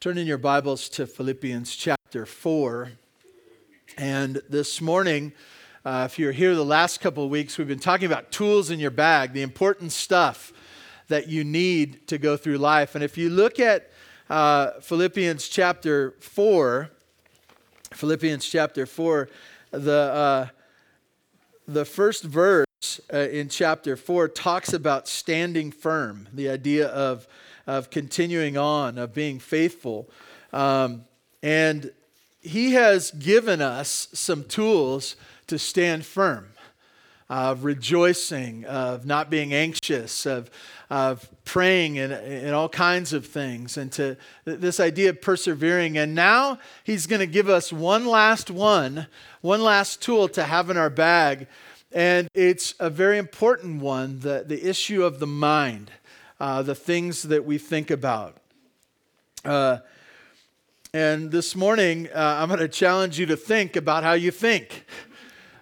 Turn in your Bibles to Philippians chapter 4. And this morning, uh, if you're here the last couple of weeks, we've been talking about tools in your bag, the important stuff that you need to go through life. And if you look at uh, Philippians chapter 4, Philippians chapter 4, the, uh, the first verse uh, in chapter 4 talks about standing firm, the idea of of continuing on, of being faithful. Um, and he has given us some tools to stand firm, of rejoicing, of not being anxious, of, of praying and, and all kinds of things, and to this idea of persevering. And now he's going to give us one last one, one last tool to have in our bag. And it's a very important one the, the issue of the mind uh, the things that we think about. Uh, and this morning, uh, I'm going to challenge you to think about how you think.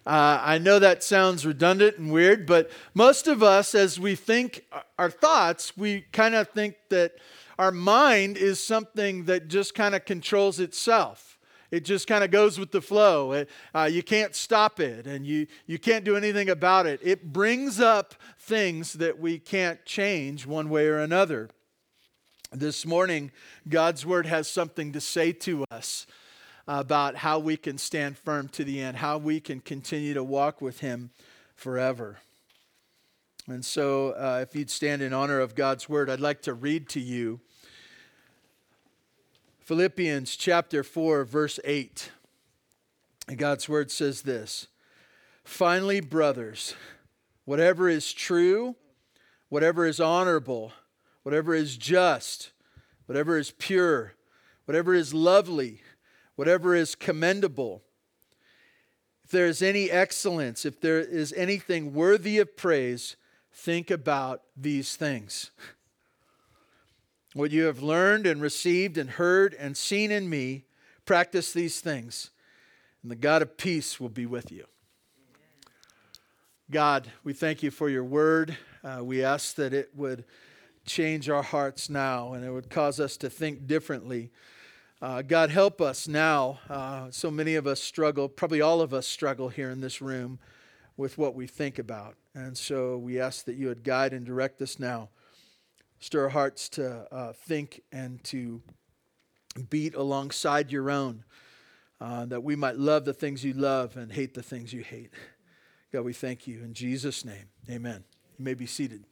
Uh, I know that sounds redundant and weird, but most of us, as we think our thoughts, we kind of think that our mind is something that just kind of controls itself. It just kind of goes with the flow. It, uh, you can't stop it and you, you can't do anything about it. It brings up things that we can't change one way or another. This morning, God's Word has something to say to us about how we can stand firm to the end, how we can continue to walk with Him forever. And so, uh, if you'd stand in honor of God's Word, I'd like to read to you Philippians chapter 4, verse 8. And God's word says this Finally, brothers, whatever is true, whatever is honorable, whatever is just, whatever is pure, whatever is lovely, whatever is commendable, if there is any excellence, if there is anything worthy of praise, think about these things. What you have learned and received and heard and seen in me, practice these things, and the God of peace will be with you. God, we thank you for your word. Uh, we ask that it would change our hearts now and it would cause us to think differently. Uh, God, help us now. Uh, so many of us struggle, probably all of us struggle here in this room with what we think about. And so we ask that you would guide and direct us now. Stir our hearts to uh, think and to beat alongside your own, uh, that we might love the things you love and hate the things you hate. God, we thank you. In Jesus' name, amen. You may be seated.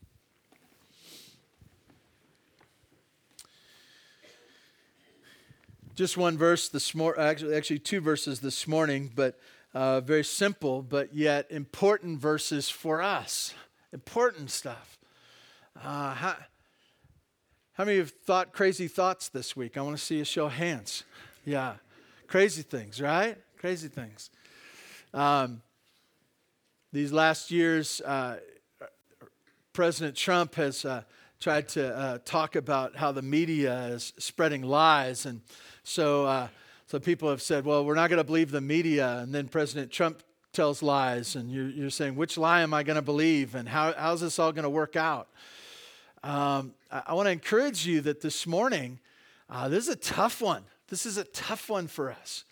Just one verse this morning, actually, actually two verses this morning, but uh, very simple, but yet important verses for us. Important stuff. Uh, how, how many have thought crazy thoughts this week? I want to see a show of hands. Yeah. Crazy things, right? Crazy things. Um, these last years, uh, President Trump has uh, tried to uh, talk about how the media is spreading lies. And so, uh, so people have said, well, we're not going to believe the media. And then President Trump tells lies. And you're, you're saying, which lie am I going to believe? And how, how's this all going to work out? Um, I, want to encourage you that this morning, uh, this is a tough one. This is a tough one for us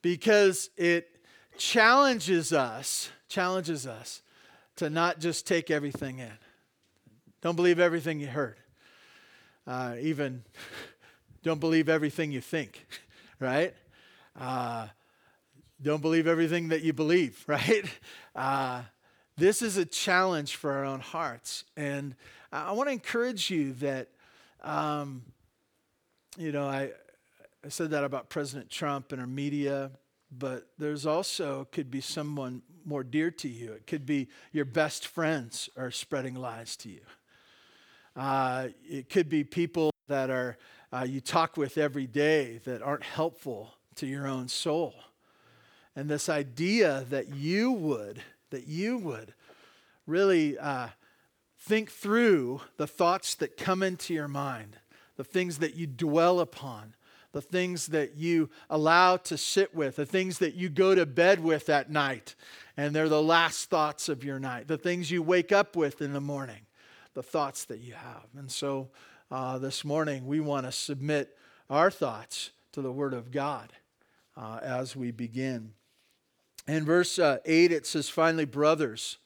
because it challenges us, challenges us to not just take everything in. Don't believe everything you heard. Uh, even don't believe everything you think, right? Uh, don't believe everything that you believe, right? Uh, this is a challenge for our own hearts. And I want to encourage you that, um, you know, I, I said that about President Trump and our media, but there's also could be someone more dear to you. It could be your best friends are spreading lies to you. Uh, it could be people that are uh, you talk with every day that aren't helpful to your own soul. And this idea that you would, that you would really uh, think through the thoughts that come into your mind, the things that you dwell upon, the things that you allow to sit with, the things that you go to bed with at night, and they're the last thoughts of your night, the things you wake up with in the morning, the thoughts that you have. And so uh, this morning, we want to submit our thoughts to the Word of God uh, as we begin. In verse uh, 8, it says, finally, brothers.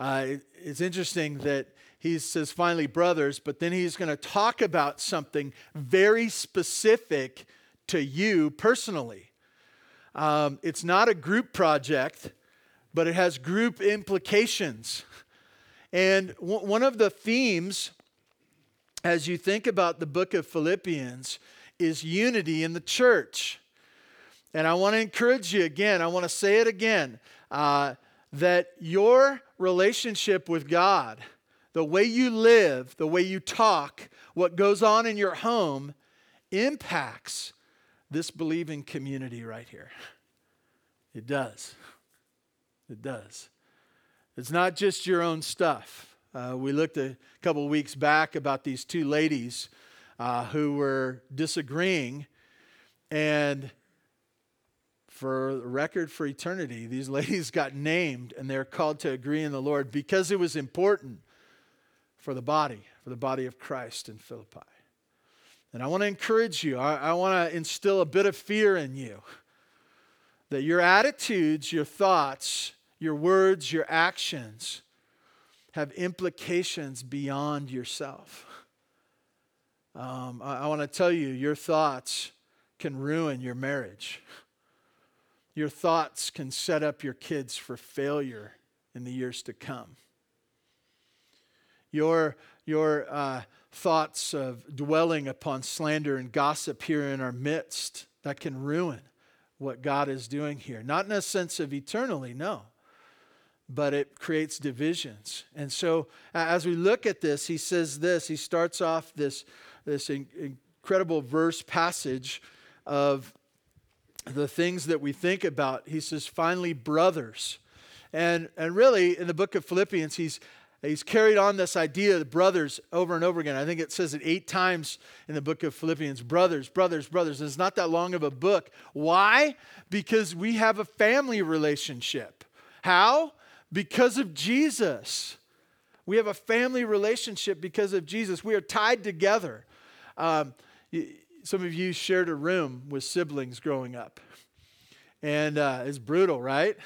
Uh, it, it's interesting that he says, finally, brothers, but then he's going to talk about something very specific to you personally. Um, it's not a group project, but it has group implications. And w- one of the themes as you think about the book of Philippians is unity in the church. And I want to encourage you again, I want to say it again, uh, that your relationship with God, the way you live, the way you talk, what goes on in your home impacts this believing community right here. It does. It does. It's not just your own stuff. Uh, we looked a couple weeks back about these two ladies uh, who were disagreeing, and for record for eternity, these ladies got named and they're called to agree in the Lord because it was important for the body, for the body of Christ in Philippi. And I want to encourage you, I, I want to instill a bit of fear in you that your attitudes, your thoughts, your words, your actions have implications beyond yourself. Um, I, I want to tell you, your thoughts can ruin your marriage. Your thoughts can set up your kids for failure in the years to come. Your, your uh, thoughts of dwelling upon slander and gossip here in our midst, that can ruin what God is doing here. Not in a sense of eternally, no, but it creates divisions. And so as we look at this, he says this, he starts off this, this incredible verse passage of the things that we think about. He says, finally, brothers. And, and really, in the book of Philippians, he's, he's carried on this idea of brothers over and over again. I think it says it eight times in the book of Philippians brothers, brothers, brothers. And it's not that long of a book. Why? Because we have a family relationship. How? Because of Jesus. We have a family relationship because of Jesus. We are tied together. Um, some of you shared a room with siblings growing up. And uh, it's brutal, right?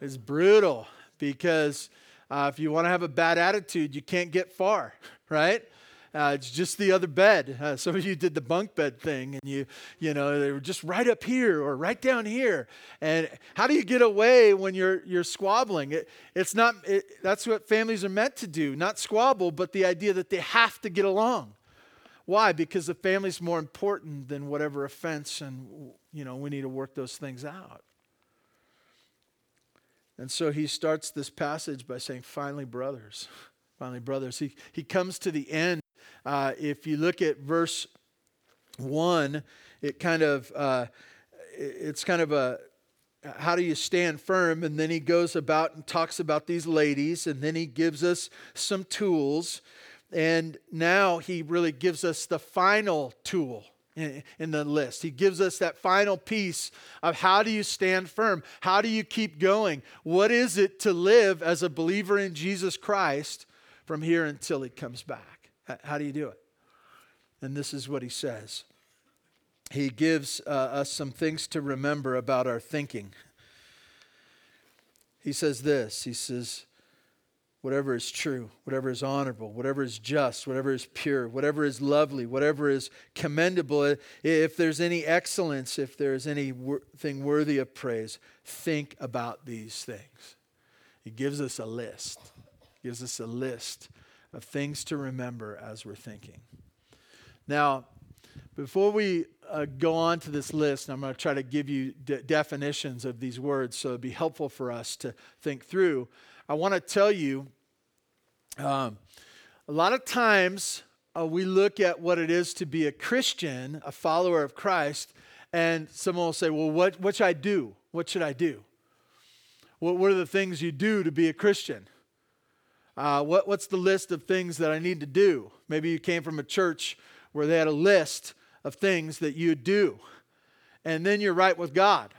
It's brutal because uh, if you want to have a bad attitude, you can't get far, right? Uh, it's just the other bed. Uh, some of you did the bunk bed thing, and you, you know, they were just right up here or right down here. And how do you get away when you're you're squabbling? It, it's not. It, that's what families are meant to do, not squabble, but the idea that they have to get along. Why? Because the family's more important than whatever offense, and you know we need to work those things out. And so he starts this passage by saying, "Finally, brothers, finally, brothers." He he comes to the end. Uh, if you look at verse one, it kind of uh, it's kind of a how do you stand firm? And then he goes about and talks about these ladies, and then he gives us some tools. And now he really gives us the final tool in, in, the list. He gives us that final piece of how do you stand firm? How do you keep going? What is it to live as a believer in Jesus Christ from here until he comes back? How do you do it? And this is what he says. He gives uh, us some things to remember about our thinking. He says this He says, whatever is true, whatever is honorable, whatever is just, whatever is pure, whatever is lovely, whatever is commendable, if there's any excellence, if there's anything worthy of praise, think about these things. He gives us a list. He gives us a list of things to remember as we're thinking. Now, before we uh, go on to this list, I'm going to try to give you de- definitions of these words so it'd be helpful for us to think through. I want to tell you um, a lot of times uh, we look at what it is to be a Christian, a follower of Christ, and someone will say, Well, what, what should I do? What should I do? What, what are the things you do to be a Christian? Uh, what, what's the list of things that I need to do? Maybe you came from a church where they had a list of things that you do, and then you're right with God.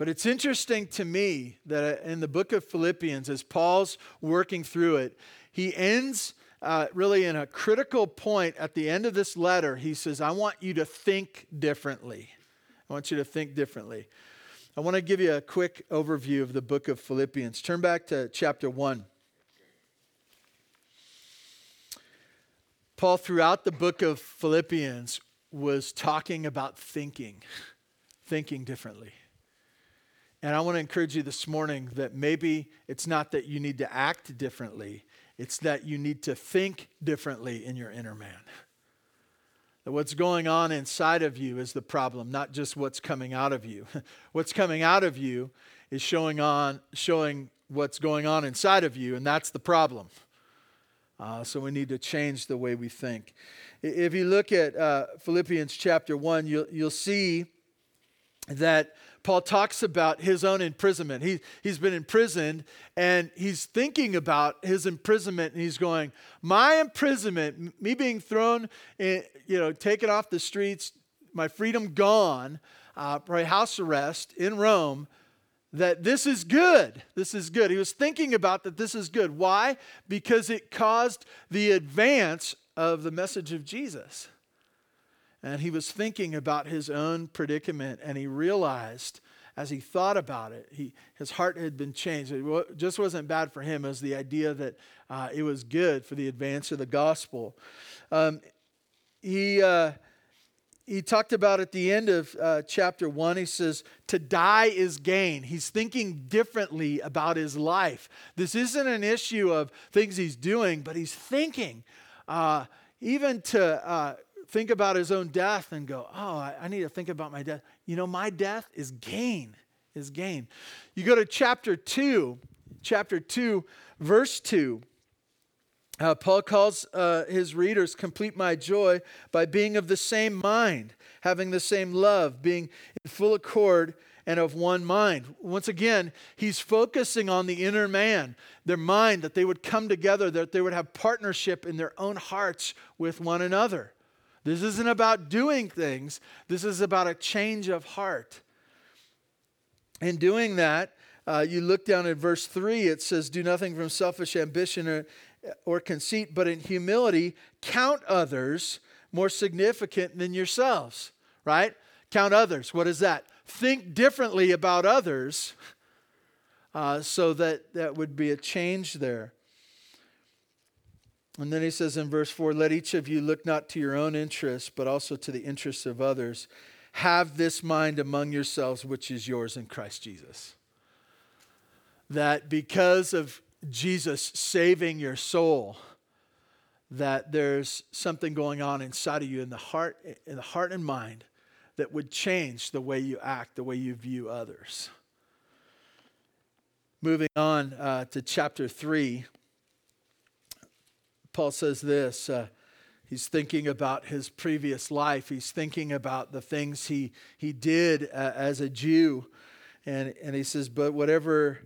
But it's interesting to me that in the book of Philippians, as Paul's working through it, he ends uh, really in a critical point at the end of this letter. He says, I want you to think differently. I want you to think differently. I want to give you a quick overview of the book of Philippians. Turn back to chapter 1. Paul, throughout the book of Philippians, was talking about thinking, thinking differently. And I want to encourage you this morning that maybe it's not that you need to act differently, it's that you need to think differently in your inner man. That what's going on inside of you is the problem, not just what's coming out of you. what's coming out of you is showing on showing what's going on inside of you, and that's the problem. Uh, so we need to change the way we think. If you look at uh, Philippians chapter 1, you'll, you'll see that Paul talks about his own imprisonment. He, he's been imprisoned and he's thinking about his imprisonment and he's going, My imprisonment, me being thrown, in, you know, taken off the streets, my freedom gone, uh, probably house arrest in Rome, that this is good. This is good. He was thinking about that this is good. Why? Because it caused the advance of the message of Jesus. And he was thinking about his own predicament, and he realized as he thought about it, he, his heart had been changed. It just wasn't bad for him as the idea that uh, it was good for the advance of the gospel. Um, he. Uh, he talked about at the end of uh, chapter one, he says, to die is gain. He's thinking differently about his life. This isn't an issue of things he's doing, but he's thinking, uh, even to uh, think about his own death and go, oh, I, I need to think about my death. You know, my death is gain, is gain. You go to chapter two, chapter two, verse two. Uh, Paul calls uh, his readers complete my joy by being of the same mind, having the same love, being in full accord and of one mind. Once again, he's focusing on the inner man, their mind, that they would come together, that they would have partnership in their own hearts with one another. This isn't about doing things, this is about a change of heart. In doing that, uh, you look down at verse 3, it says, Do nothing from selfish ambition or or conceit, but in humility, count others more significant than yourselves, right? Count others. What is that? Think differently about others uh, so that that would be a change there. And then he says in verse 4 Let each of you look not to your own interests, but also to the interests of others. Have this mind among yourselves, which is yours in Christ Jesus. That because of Jesus saving your soul, that there's something going on inside of you in the heart, in the heart and mind that would change the way you act, the way you view others. Moving on uh, to chapter 3, Paul says this. Uh, he's thinking about his previous life. He's thinking about the things he, he did uh, as a Jew. And, and he says, But whatever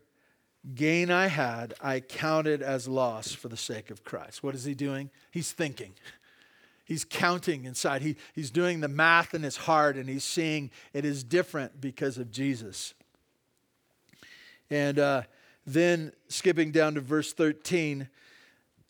gain I had, I counted as loss for the sake of Christ. What is he doing? He's thinking. He's counting inside. He, he's doing the math in his heart and he's seeing it is different because of Jesus. And uh, then skipping down to verse 13,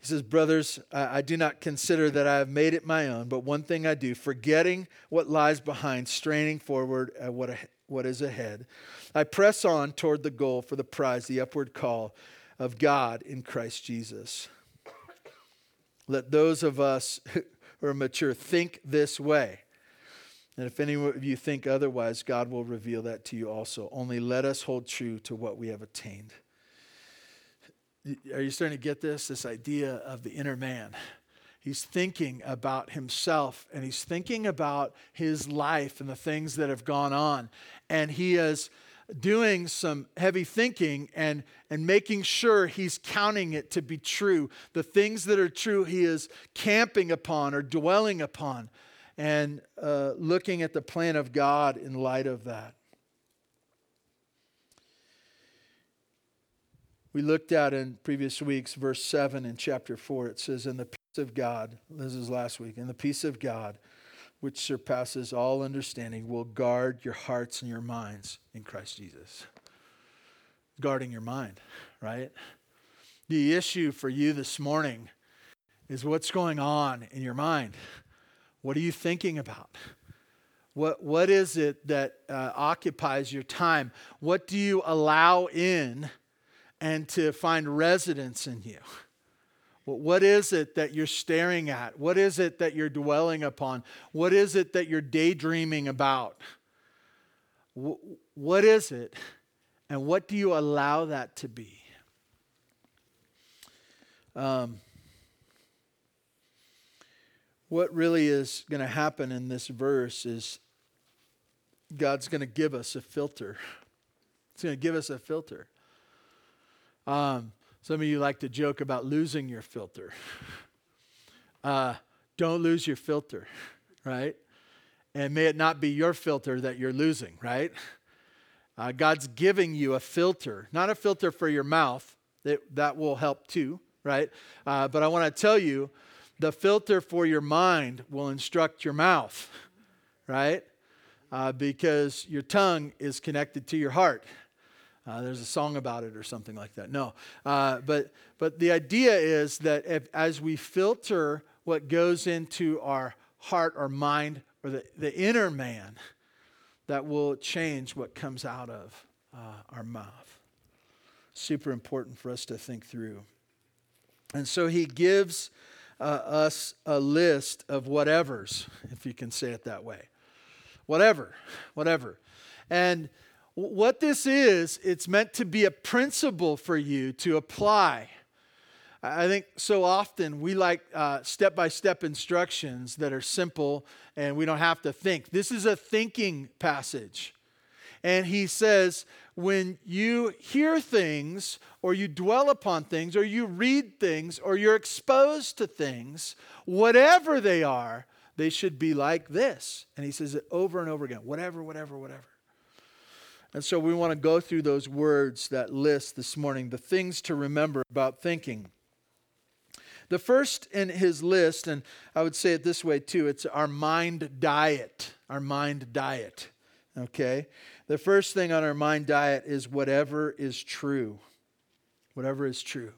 he says, Brothers, I, I do not consider that I have made it my own, but one thing I do, forgetting what lies behind, straining forward at what, what is ahead. I press on toward the goal for the prize, the upward call of God in Christ Jesus. Let those of us who are mature think this way. And if any of you think otherwise, God will reveal that to you also. Only let us hold true to what we have attained. Are you starting to get this? This idea of the inner man. He's thinking about himself and he's thinking about his life and the things that have gone on. And he is doing some heavy thinking and, and making sure he's counting it to be true. The things that are true, he is camping upon or dwelling upon and uh, looking at the plan of God in light of that. We looked at in previous weeks, verse 7 in chapter 4. It says, In the peace of God, this is last week, in the peace of God, which surpasses all understanding, will guard your hearts and your minds in Christ Jesus. Guarding your mind, right? The issue for you this morning is what's going on in your mind. What are you thinking about? What, what is it that uh, occupies your time? What do you allow in and to find residence in you? What is it that you're staring at? What is it that you're dwelling upon? What is it that you're daydreaming about? What is it? And what do you allow that to be? Um, what really is going to happen in this verse is God's going to give us a filter. He's going to give us a filter. Um, some of you like to joke about losing your filter. Uh, don't lose your filter, right? And may it not be your filter that you're losing, right? Uh, God's giving you a filter, not a filter for your mouth, that, that will help too, right? Uh, but I want to tell you the filter for your mind will instruct your mouth, right? Uh, because your tongue is connected to your heart. Uh, there's a song about it or something like that. No, uh, but but the idea is that if, as we filter what goes into our heart or mind or the, the inner man, that will change what comes out of uh, our mouth. Super important for us to think through. And so he gives uh, us a list of whatevers, if you can say it that way. Whatever, whatever. And what this is, it's meant to be a principle for you to apply. I think so often we like step by step instructions that are simple and we don't have to think. This is a thinking passage. And he says, when you hear things, or you dwell upon things, or you read things, or you're exposed to things, whatever they are, they should be like this. And he says it over and over again whatever, whatever, whatever. And so we want to go through those words, that list this morning, the things to remember about thinking. The first in his list, and I would say it this way too, it's our mind diet. Our mind diet. Okay? The first thing on our mind diet is whatever is true. Whatever is true.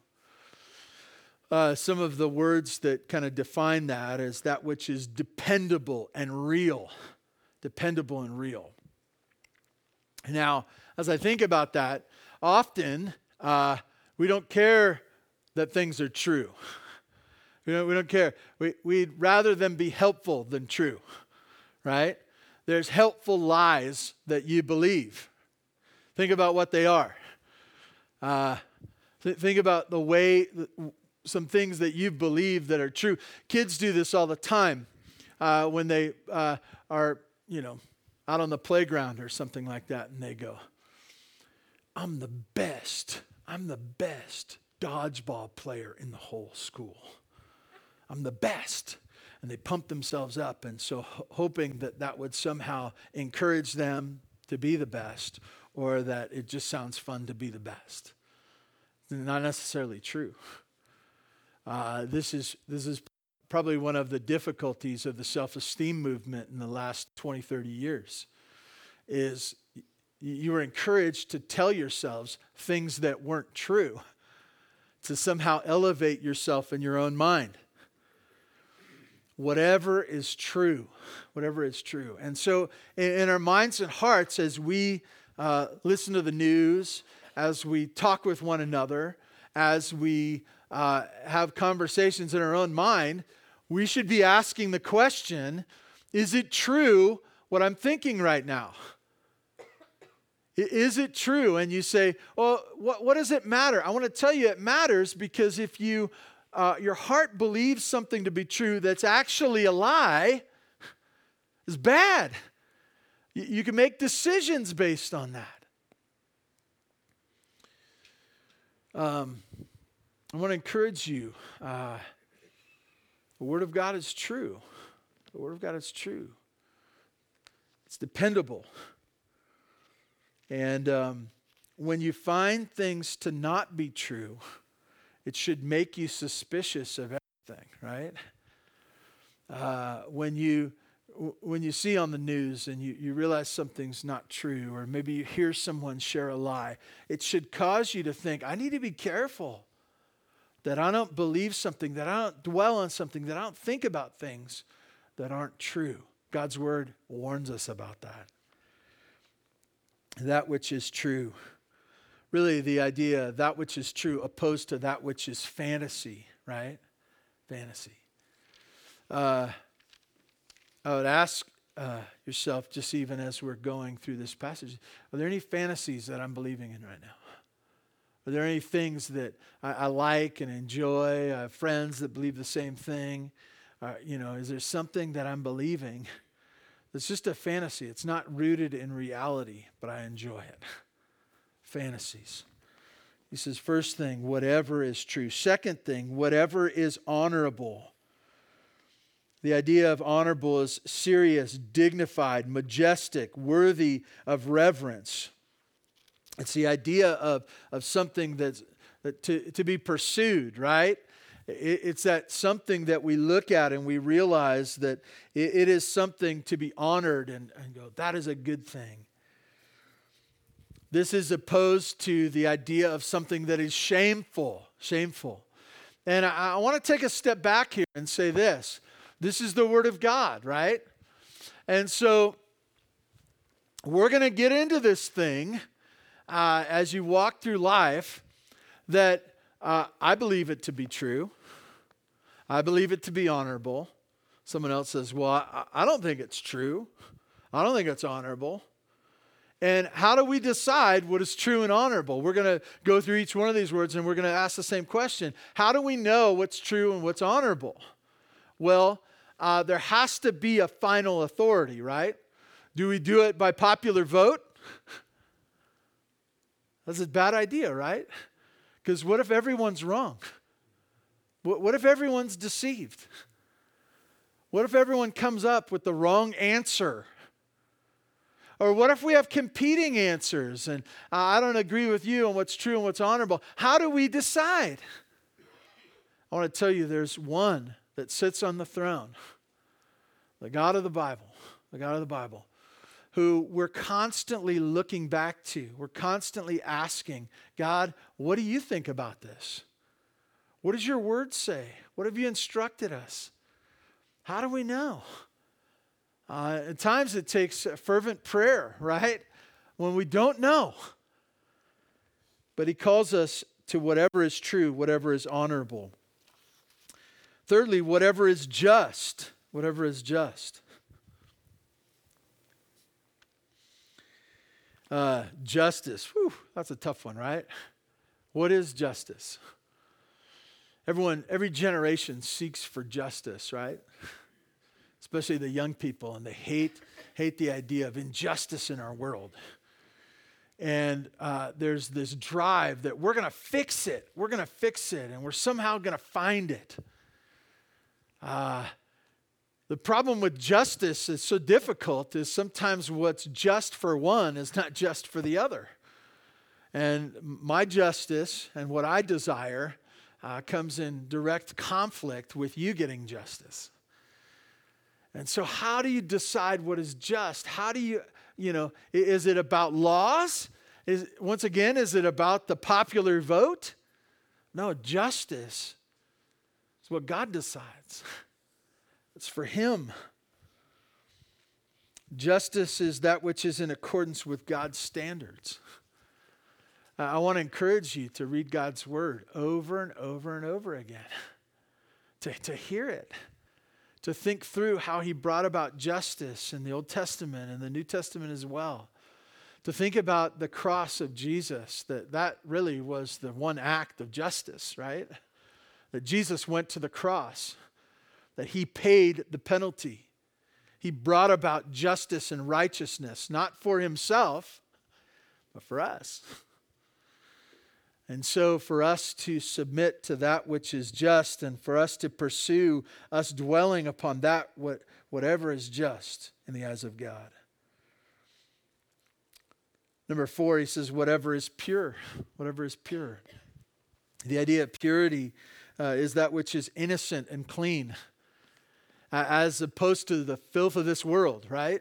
Uh, some of the words that kind of define that is that which is dependable and real. Dependable and real. Now, as I think about that, often uh, we don't care that things are true. We don't, we don't care. We, we'd rather them be helpful than true, right? There's helpful lies that you believe. Think about what they are. Uh, th- think about the way, some things that you believe that are true. Kids do this all the time uh, when they uh, are, you know, out on the playground or something like that, and they go, I'm the best, I'm the best dodgeball player in the whole school. I'm the best and they pump themselves up. And so, hoping that that would somehow encourage them to be the best, or that it just sounds fun to be the best. Not necessarily true. Uh, this is this is probably one of the difficulties of the self-esteem movement in the last 20 30 years is you were encouraged to tell yourselves things that weren't true to somehow elevate yourself in your own mind whatever is true, whatever is true. And so, in, in our minds and hearts, as we uh, listen to the news, as we talk with one another, as we uh, have conversations in our own mind, we should be asking the question Is it true what I'm thinking right now? Is it true? And you say, Well, what, what does it matter? I want to tell you it matters because if you uh, your heart believes something to be true that's actually a lie it's bad. You, you can make decisions based on that. Um, I want to encourage you. Uh, the Word of God is true. The Word of God is true. It's dependable. And um, when you find things to not be true, it should make you suspicious of everything, right? Uh, when you when you see on the news and you, you realize something's not true, or maybe you hear someone share a lie, it should cause you to think, I need to be careful that I don't believe something, that I don't dwell on something, that I don't think about things that aren't true. God's word warns us about that. That which is true. Really, the idea that which is true opposed to that which is fantasy, right? Fantasy. Uh, I would ask uh, yourself, just even as we're going through this passage, are there any fantasies that I'm believing in right now? Are there any things that I, I like and enjoy? I have friends that believe the same thing. Uh, you know, is there something that I'm believing that's just a fantasy? It's not rooted in reality, but I enjoy it. Fantasies. He says, first thing, whatever is true. Second thing, whatever is honorable. The idea of honorable is serious, dignified, majestic, worthy of reverence. It's the idea of, of something that's that to, to be pursued, right? It, it's that something that we look at and we realize that it, it is something to be honored and, and go, that is a good thing. This is opposed to the idea of something that is shameful, shameful. And I, I want to take a step back here and say this this is the Word of God, right? And so we're going to get into this thing uh, as you walk through life that uh, I believe it to be true. I believe it to be honorable. Someone else says, Well, I, I don't think it's true. I don't think it's honorable. And how do we decide what is true and honorable? We're going to go through each one of these words and we're going to ask the same question How do we know what's true and what's honorable? Well, uh, there has to be a final authority, right? Do we do it by popular vote? That's a bad idea, right? Because what if everyone's wrong? What, what if everyone's deceived? What if everyone comes up with the wrong answer? Or what if we have competing answers and uh, I don't agree with you on what's true and what's honorable? How do we decide? I want to tell you there's one that sits on the throne, the God of the Bible, the God of the Bible, who we're constantly looking back to. We're constantly asking, God, what do you think about this? What does your word say? What have you instructed us? How do we know? Uh, at times it takes fervent prayer, right? When we don't know. But he calls us to whatever is true, whatever is honorable. Thirdly, whatever is just, whatever is just. Uh, justice. Whew, that's a tough one, right? What is justice? Everyone, every generation seeks for justice, right? Especially the young people, and they hate, hate the idea of injustice in our world. And uh, there's this drive that we're going to fix it. We're going to fix it, and we're somehow going to find it. Uh, the problem with justice is so difficult is sometimes what's just for one is not just for the other. And my justice and what I desire uh, comes in direct conflict with you getting justice. And so, how do you decide what is just? How do you, you know, is it about laws? Is, once again, is it about the popular vote? No, justice is what God decides. It's for Him. Justice is that which is in accordance with God's standards. Uh, I want to encourage you to read God's word over and over and over again, to, to hear it, to think through how He brought about justice in the Old Testament and the New Testament as well. To think about the cross of Jesus, that that really was the one act of justice, right? That Jesus went to the cross that he paid the penalty. He brought about justice and righteousness, not for himself, but for us. And so, for us to submit to that which is just and for us to pursue us dwelling upon that, what, whatever is just in the eyes of God. Number four, he says, whatever is pure. Whatever is pure. The idea of purity uh, is that which is innocent and clean as opposed to the filth of this world, right?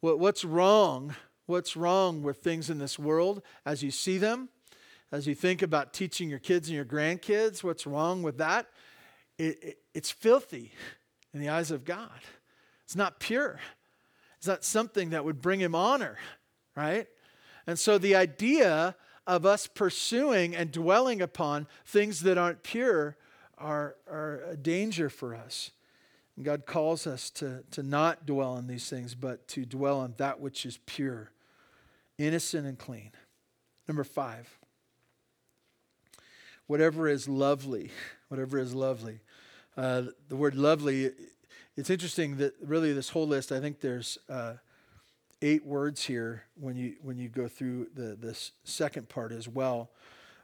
What, what's wrong? What's wrong with things in this world as you see them? as you think about teaching your kids and your grandkids what's wrong with that, it, it, it's filthy in the eyes of God. It's not pure. It's not something that would bring him honor, right? And so the idea of us pursuing and dwelling upon things that aren't pure are, are a danger for us. God calls us to, to not dwell on these things, but to dwell on that which is pure, innocent, and clean. Number five, whatever is lovely, whatever is lovely. Uh, the word lovely, it's interesting that really this whole list, I think there's uh, eight words here when you when you go through the this second part as well.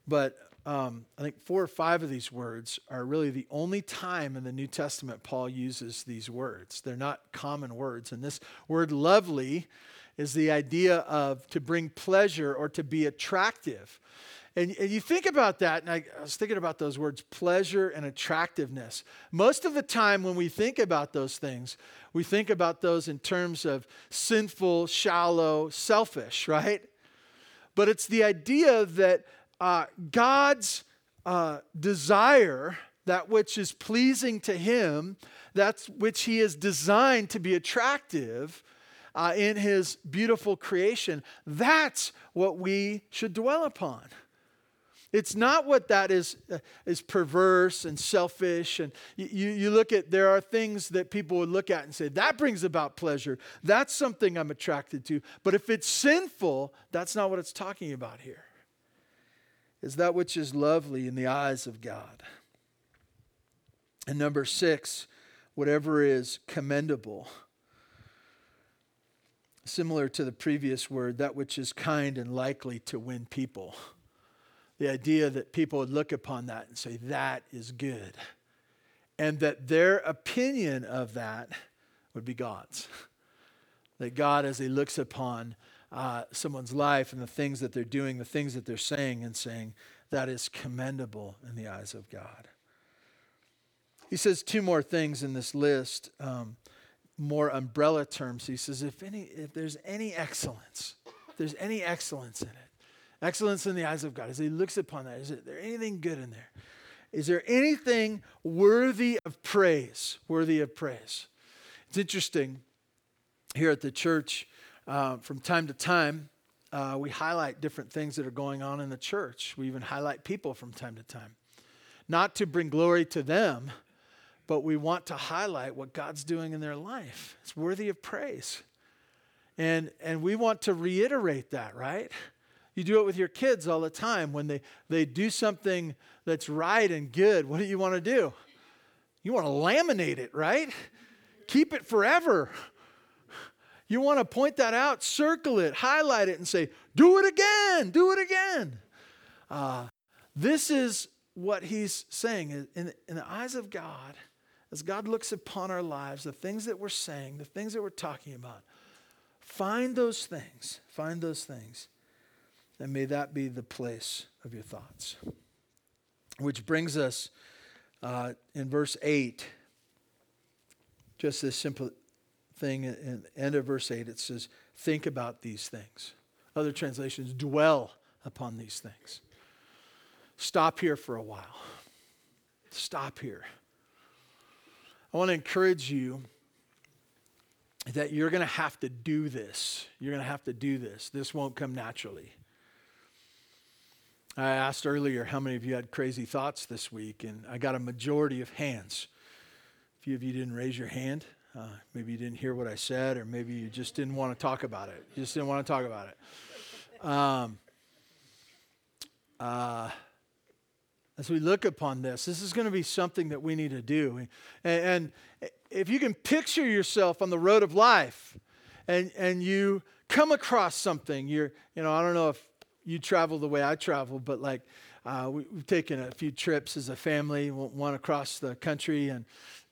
But um, I think four or five of these words are really the only time in the New Testament Paul uses these words. They're not common words. And this word lovely is the idea of to bring pleasure or to be attractive. And, and you think about that, and I, I was thinking about those words pleasure and attractiveness. Most of the time, when we think about those things, we think about those in terms of sinful, shallow, selfish, right? But it's the idea that uh, God's uh, desire, that which is pleasing to Him, that which He has designed to be attractive uh, in His beautiful creation, that's what we should dwell upon. It's not what that is, uh, is perverse and selfish. And you, you look at, there are things that people would look at and say, that brings about pleasure. That's something I'm attracted to. But if it's sinful, that's not what it's talking about here. Is that which is lovely in the eyes of God. And number six, whatever is commendable. Similar to the previous word, that which is kind and likely to win people the idea that people would look upon that and say, that is good. And that their opinion of that would be God's. That God, as He looks upon uh, someone's life and the things that they're doing, the things that they're saying, and saying, that is commendable in the eyes of God. He says two more things in this list, um, more umbrella terms. He says, if, any, if there's any excellence, if there's any excellence in it, Excellence in the eyes of God. As He looks upon that, is there anything good in there? Is there anything worthy of praise? Worthy of praise. It's interesting here at the church, uh, from time to time, uh, we highlight different things that are going on in the church. We even highlight people from time to time. Not to bring glory to them, but we want to highlight what God's doing in their life. It's worthy of praise. And, and we want to reiterate that, right? You do it with your kids all the time. When they, they do something that's right and good, what do you want to do? You want to laminate it, right? Keep it forever. You want to point that out, circle it, highlight it, and say, do it again, do it again. Uh, this is what he's saying. In, in the eyes of God, as God looks upon our lives, the things that we're saying, the things that we're talking about, find those things, find those things And may that be the place of your thoughts. Which brings us uh, in verse 8, just this simple thing in the end of verse 8, it says, Think about these things. Other translations, dwell upon these things. Stop here for a while. Stop here. I want to encourage you that you're going to have to do this. You're going to have to do this. This won't come naturally. I asked earlier how many of you had crazy thoughts this week, and I got a majority of hands. A few of you didn't raise your hand. Uh, maybe you didn't hear what I said, or maybe you just didn't want to talk about it. You just didn't want to talk about it. Um, uh, as we look upon this, this is going to be something that we need to do. And, and if you can picture yourself on the road of life and, and you come across something, you're, you know, I don't know if you travel the way I travel, but like uh, we, have taken a few trips as a family, one across the country, and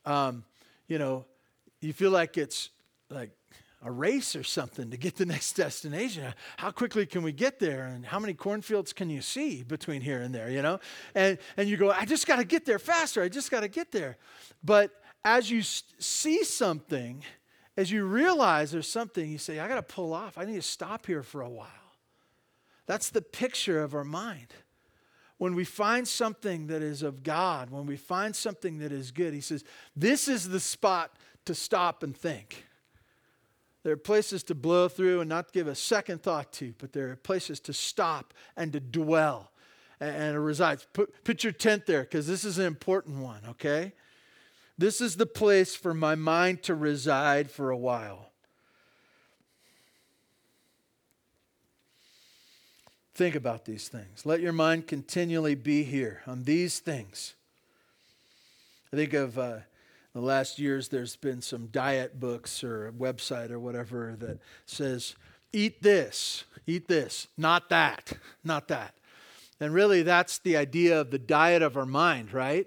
um, you know, you feel like it's like a race or something to get the next destination. How quickly can we get there? And how many cornfields can you see between here and there, you know? And, and you go, I just got to get there faster. I just got to get there. But as you see something, as you realize there's something, you say, I got to pull off. I need to stop here for a while. That's the picture of our mind. when we find something that is of God, when we find something that is good, he says, this is the spot to stop and think. There are places to blow through and not give a second thought to, but there are places to stop and to dwell and, and reside. Put, put your tent there because this is an important one, okay? This is the place for my mind to reside for a while. Think about these things. Let your mind continually be here on these things. I think of uh, the last years, there's been some diet books or a website or whatever that says, eat this, eat this, not that, not that. And really, that's the idea of the diet of our mind, right?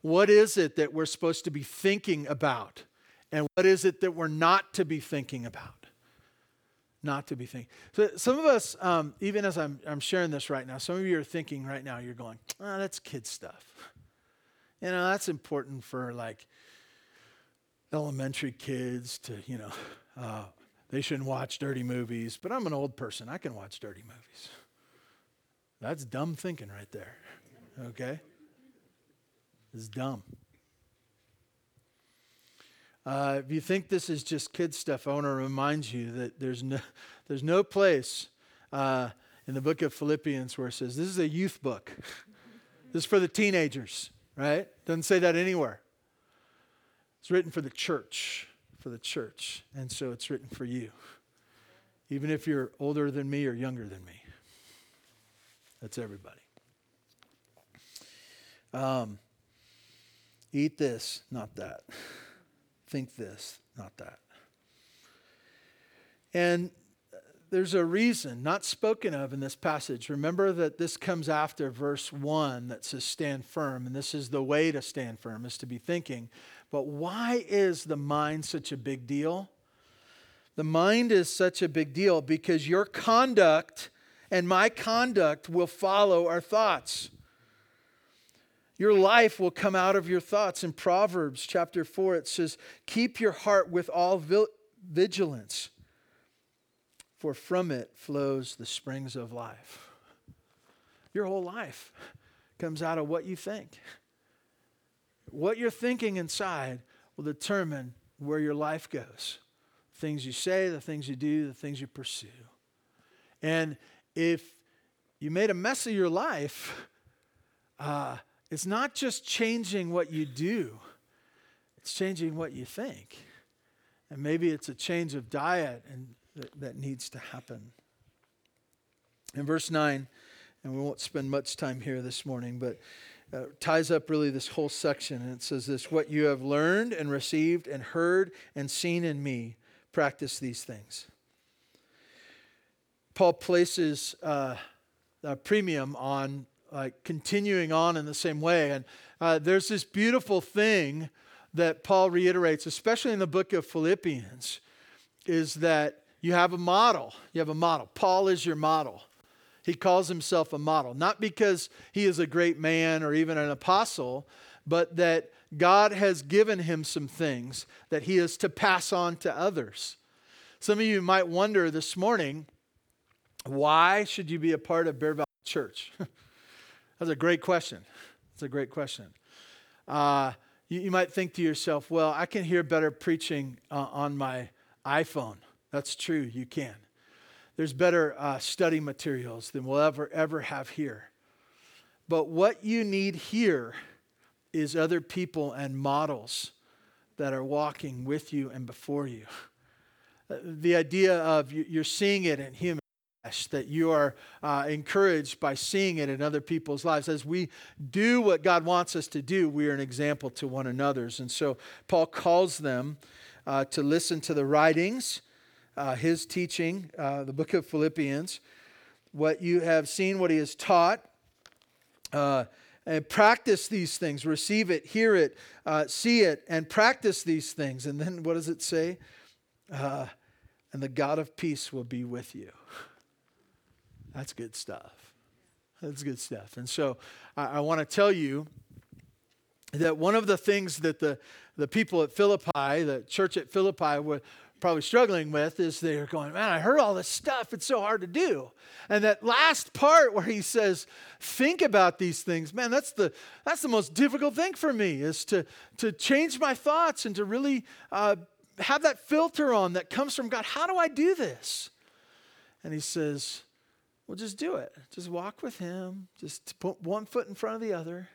What is it that we're supposed to be thinking about? And what is it that we're not to be thinking about? not to be thinking. So some of us, um, even as I'm, I'm sharing this right now, some of you are thinking right now, you're going, oh, that's kid stuff. You know, that's important for like elementary kids to, you know, uh, they shouldn't watch dirty movies, but I'm an old person. I can watch dirty movies. That's dumb thinking right there. Okay? It's dumb. Uh, if you think this is just kid stuff, I want to remind you that there's no, there's no place uh, in the book of Philippians where it says this is a youth book. this is for the teenagers, right? Doesn't say that anywhere. It's written for the church, for the church. And so it's written for you, even if you're older than me or younger than me. That's everybody. Um, eat this, not that think this, not that. And there's a reason not spoken of in this passage. Remember that this comes after verse 1 that says, Stand firm. And this is the way to stand firm, is to be thinking. But why is the mind such a big deal? The mind is such a big deal because your conduct and my conduct will follow our thoughts. Your life will come out of your thoughts. In Proverbs chapter 4, it says, Keep your heart with all vigilance, for from it flows the springs of life. Your whole life comes out of what you think. What you're thinking inside will determine where your life goes. The things you say, the things you do, the things you pursue. And if you made a mess of your life, uh, it's not just changing what you do, it's changing what you think. And maybe it's a change of diet and that, that needs to happen. In verse 9, and we won't spend much time here this morning, but uh, ties up really this whole section. And it says this What you have learned and received and heard and seen in me, practice these things. Paul places uh, a premium on like continuing on in the same way. And uh, there's this beautiful thing that Paul reiterates, especially in the book of Philippians, is that you have a model. You have a model. Paul is your model. He calls himself a model, not because he is a great man or even an apostle, but that God has given him some things that he is to pass on to others. Some of you might wonder this morning, why should you be a part of Bear Valley Church? That's a great question. That's a great question. Uh, you, you, might think to yourself, well, I can hear better preaching uh, on my iPhone. That's true, you can. There's better uh, study materials than we'll ever, ever have here. But what you need here is other people and models that are walking with you and before you. Uh, the idea of you're seeing it in human flesh, that you are uh, encouraged by seeing it in other people's lives. As we do what God wants us to do, we are an example to one another's. And so Paul calls them uh, to listen to the writings, uh, his teaching, uh, the book of Philippians, what you have seen, what he has taught. Uh, and practice these things, receive it, hear it, uh, see it, and practice these things. And then what does it say? and the God of peace will be with you. That's good stuff. That's good stuff. And so I, I want to tell you that one of the things that the, the people at Philippi, the church at Philippi, were probably struggling with is they're going, man, I heard all this stuff. It's so hard to do. And that last part where he says, think about these things, man, that's the, that's the most difficult thing for me is to, to change my thoughts and to really uh, have that filter on that comes from God. How do I do this? And he says, well, just do it. Just walk with him. Just put one foot in front of the other.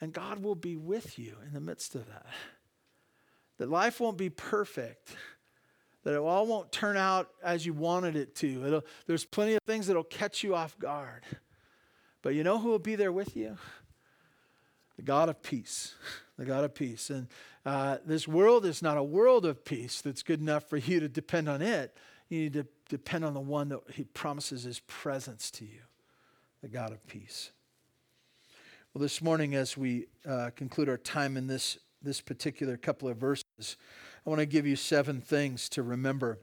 And God will be with you in the midst of that. That life won't be perfect that it all won't turn out as you wanted it to. It'll, there's plenty of things that'll catch you off guard. But you know who will be there with you? The God of peace. The God of peace. And uh, this world is not a world of peace that's good enough for you to depend on it. You need to depend on the one that He promises His presence to you, the God of peace. Well, this morning, as we uh, conclude our time in this, this particular couple of verses, I want to give you seven things to remember.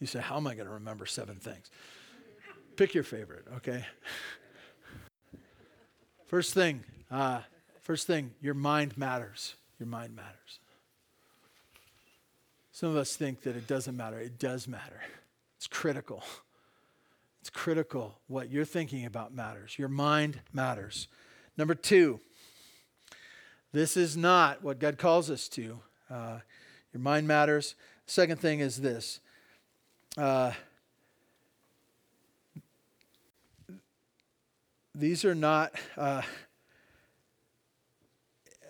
You say, How am I going to remember seven things? Pick your favorite, okay? First thing, uh, first thing, your mind matters. Your mind matters. Some of us think that it doesn't matter. It does matter. It's critical. It's critical. What you're thinking about matters. Your mind matters. Number two, this is not what God calls us to. Uh, your mind matters. Second thing is this. Uh, these are not, uh,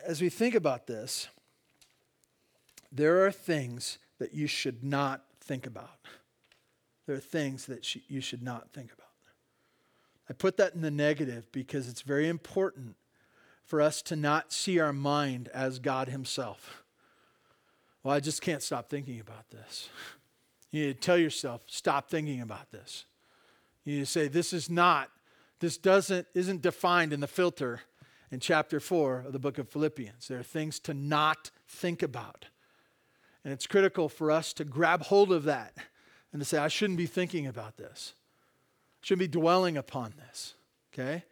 as we think about this, there are things that you should not think about. There are things that sh- you should not think about. I put that in the negative because it's very important for us to not see our mind as God Himself. Well, I just can't stop thinking about this. You need to tell yourself, stop thinking about this. You need to say, this is not, this doesn't, isn't defined in the filter in chapter 4 of the book of Philippians. There are things to not think about. And it's critical for us to grab hold of that and to say, I shouldn't be thinking about this. I shouldn't be dwelling upon this. Okay?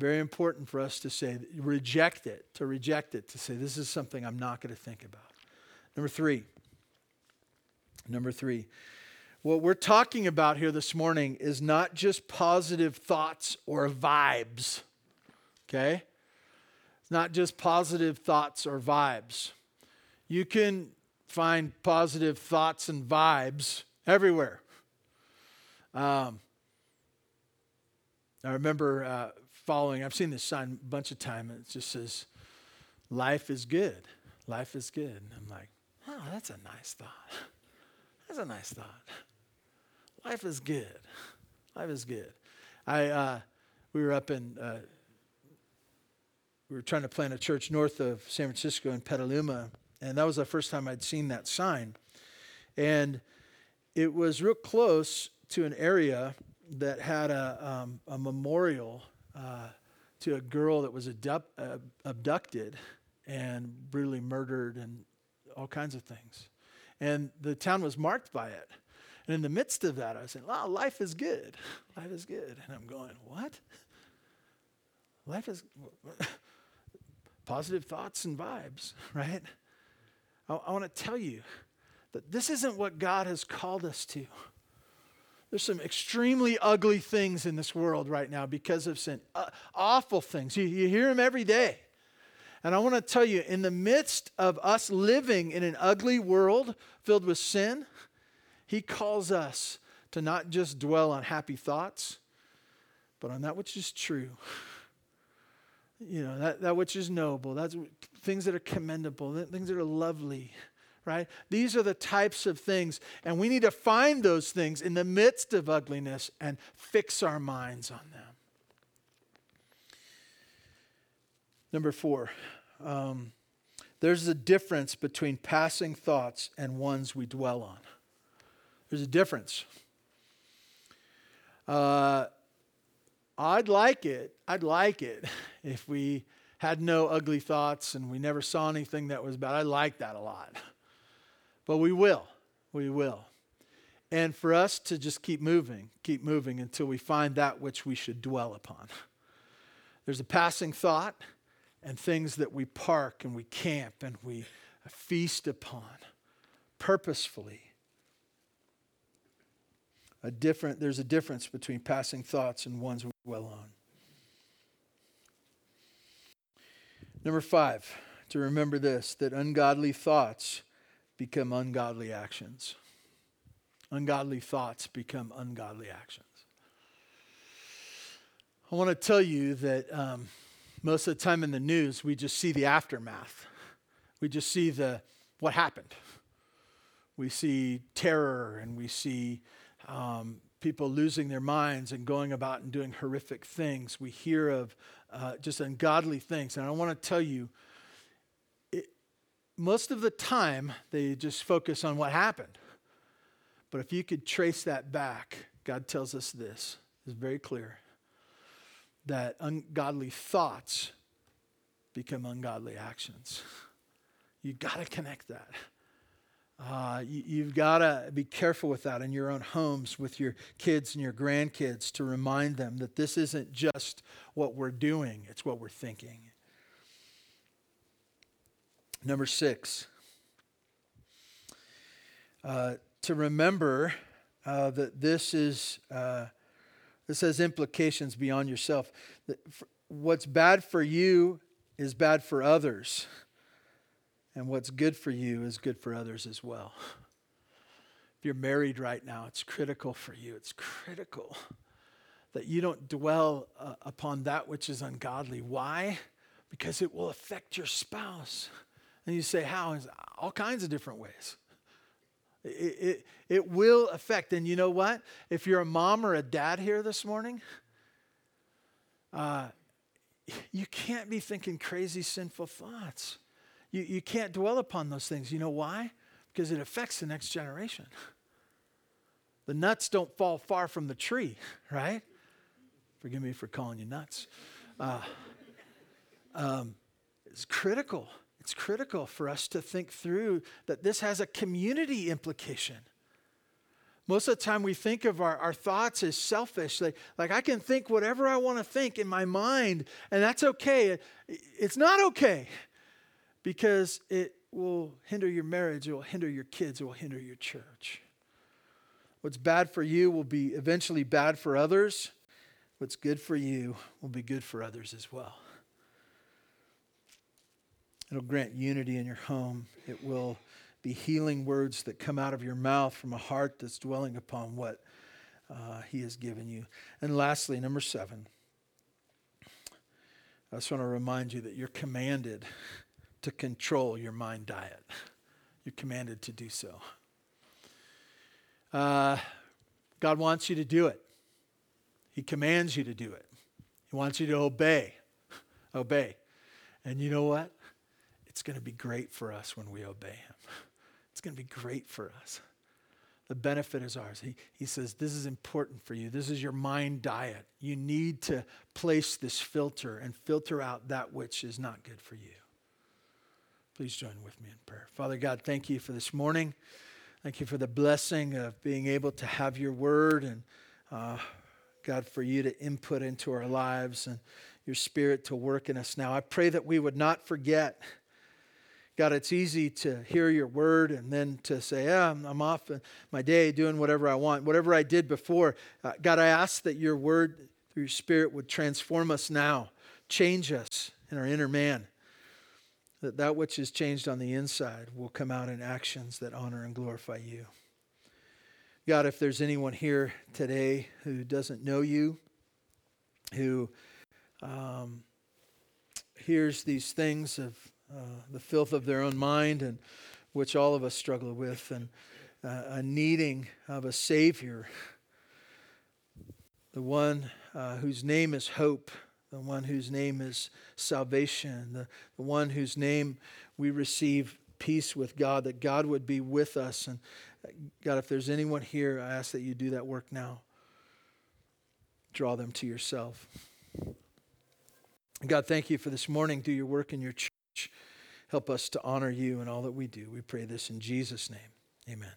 Very important for us to say, reject it, to reject it, to say, this is something I'm not going to think about. Number three. Number three. What we're talking about here this morning is not just positive thoughts or vibes. Okay? It's not just positive thoughts or vibes. You can find positive thoughts and vibes everywhere. Um, I remember uh, following, I've seen this sign a bunch of times. It just says, Life is good. Life is good. And I'm like, Oh, that's a nice thought. That's a nice thought. Life is good. Life is good. I, uh, we were up in, uh, we were trying to plant a church north of San Francisco in Petaluma, and that was the first time I'd seen that sign. And it was real close to an area that had a, um, a memorial uh, to a girl that was uh, abducted and brutally murdered and all kinds of things. And the town was marked by it. And in the midst of that, I was saying, wow, life is good. Life is good. And I'm going, what? Life is positive thoughts and vibes, right? I, I want to tell you that this isn't what God has called us to. There's some extremely ugly things in this world right now because of sin. Uh, awful things. You, you hear them every day. And I want to tell you, in the midst of us living in an ugly world filled with sin, He calls us to not just dwell on happy thoughts, but on that which is true. You know, that, that which is noble, that's things that are commendable, things that are lovely, right? These are the types of things, and we need to find those things in the midst of ugliness and fix our minds on them. Number four, um, there's a difference between passing thoughts and ones we dwell on. There's a difference. Uh, I'd like it, I'd like it if we had no ugly thoughts and we never saw anything that was bad. I like that a lot. But we will. We will. And for us to just keep moving, keep moving until we find that which we should dwell upon. There's a passing thought and things that we park and we camp and we feast upon purposefully. A different, there's a difference between passing thoughts and ones we dwell on. Number five, to remember this that ungodly thoughts become ungodly actions. Ungodly thoughts become ungodly actions. I want to tell you that um, most of the time in the news, we just see the aftermath. We just see the what happened. We see terror and we see um, people losing their minds and going about and doing horrific things. We hear of uh, just ungodly things. And I want to tell you, most of the time, they just focus on what happened. But if you could trace that back, God tells us this, is very clear that ungodly thoughts become ungodly actions. You got to connect that. Uh, you, have got to be careful with that in your own homes with your kids and your grandkids to remind them that this isn't just what we're doing, it's what we're thinking. Number six, uh, to remember uh, that this is uh, this has implications beyond yourself. What's bad for you is bad for others. And what's good for you is good for others as well. If you're married right now, it's critical for you. It's critical that you don't dwell uh, upon that which is ungodly. Why? Because it will affect your spouse. And you say, How? All kinds of different ways. It, it, it will affect. And you know what? If you're a mom or a dad here this morning, uh, you can't be thinking crazy, sinful thoughts. You, you can't dwell upon those things. You know why? Because it affects the next generation. The nuts don't fall far from the tree, right? Forgive me for calling you nuts. Uh, um, it's critical. It's critical for us to think through that this has a community implication. Most of the time, we think of our, our thoughts as selfish. Like, like, I can think whatever I want to think in my mind, and that's okay. It's not okay because it will hinder your marriage, it will hinder your kids, it will hinder your church. What's bad for you will be eventually bad for others. What's good for you will be good for others as well. It'll grant unity in your home. It will be healing words that come out of your mouth from a heart that's dwelling upon what uh, He has given you. And lastly, number seven, I just want to remind you that you're commanded to control your mind diet. You're commanded to do so. Uh, God wants you to do it. He commands you to do it. He wants you to obey. obey. And you know what? It's going to be great for us when we obey Him. It's going to be great for us. The benefit is ours. He, he says, This is important for you. This is your mind diet. You need to place this filter and filter out that which is not good for you. Please join with me in prayer. Father God, thank you for this morning. Thank you for the blessing of being able to have your word and, uh, God, for you to input into our lives and your spirit to work in us now. I pray that we would not forget. God, it's easy to hear your word and then to say, yeah, I'm off my day doing whatever I want, whatever I did before. Uh, God, I ask that your word through your spirit would transform us now, change us in our inner man that that which is changed on the inside will come out in actions that honor and glorify you. God, if there's anyone here today who doesn't know you, who um, hears these things of uh, the filth of their own mind, and which all of us struggle with, and uh, a needing of a Savior, the one uh, whose name is hope the one whose name is salvation, the, the one whose name we receive peace with God, that God would be with us. And God, if there's anyone here, I ask that you do that work now. Draw them to yourself. God, thank you for this morning. Do your work in your church. Help us to honor you in all that we do. We pray this in Jesus' name. Amen.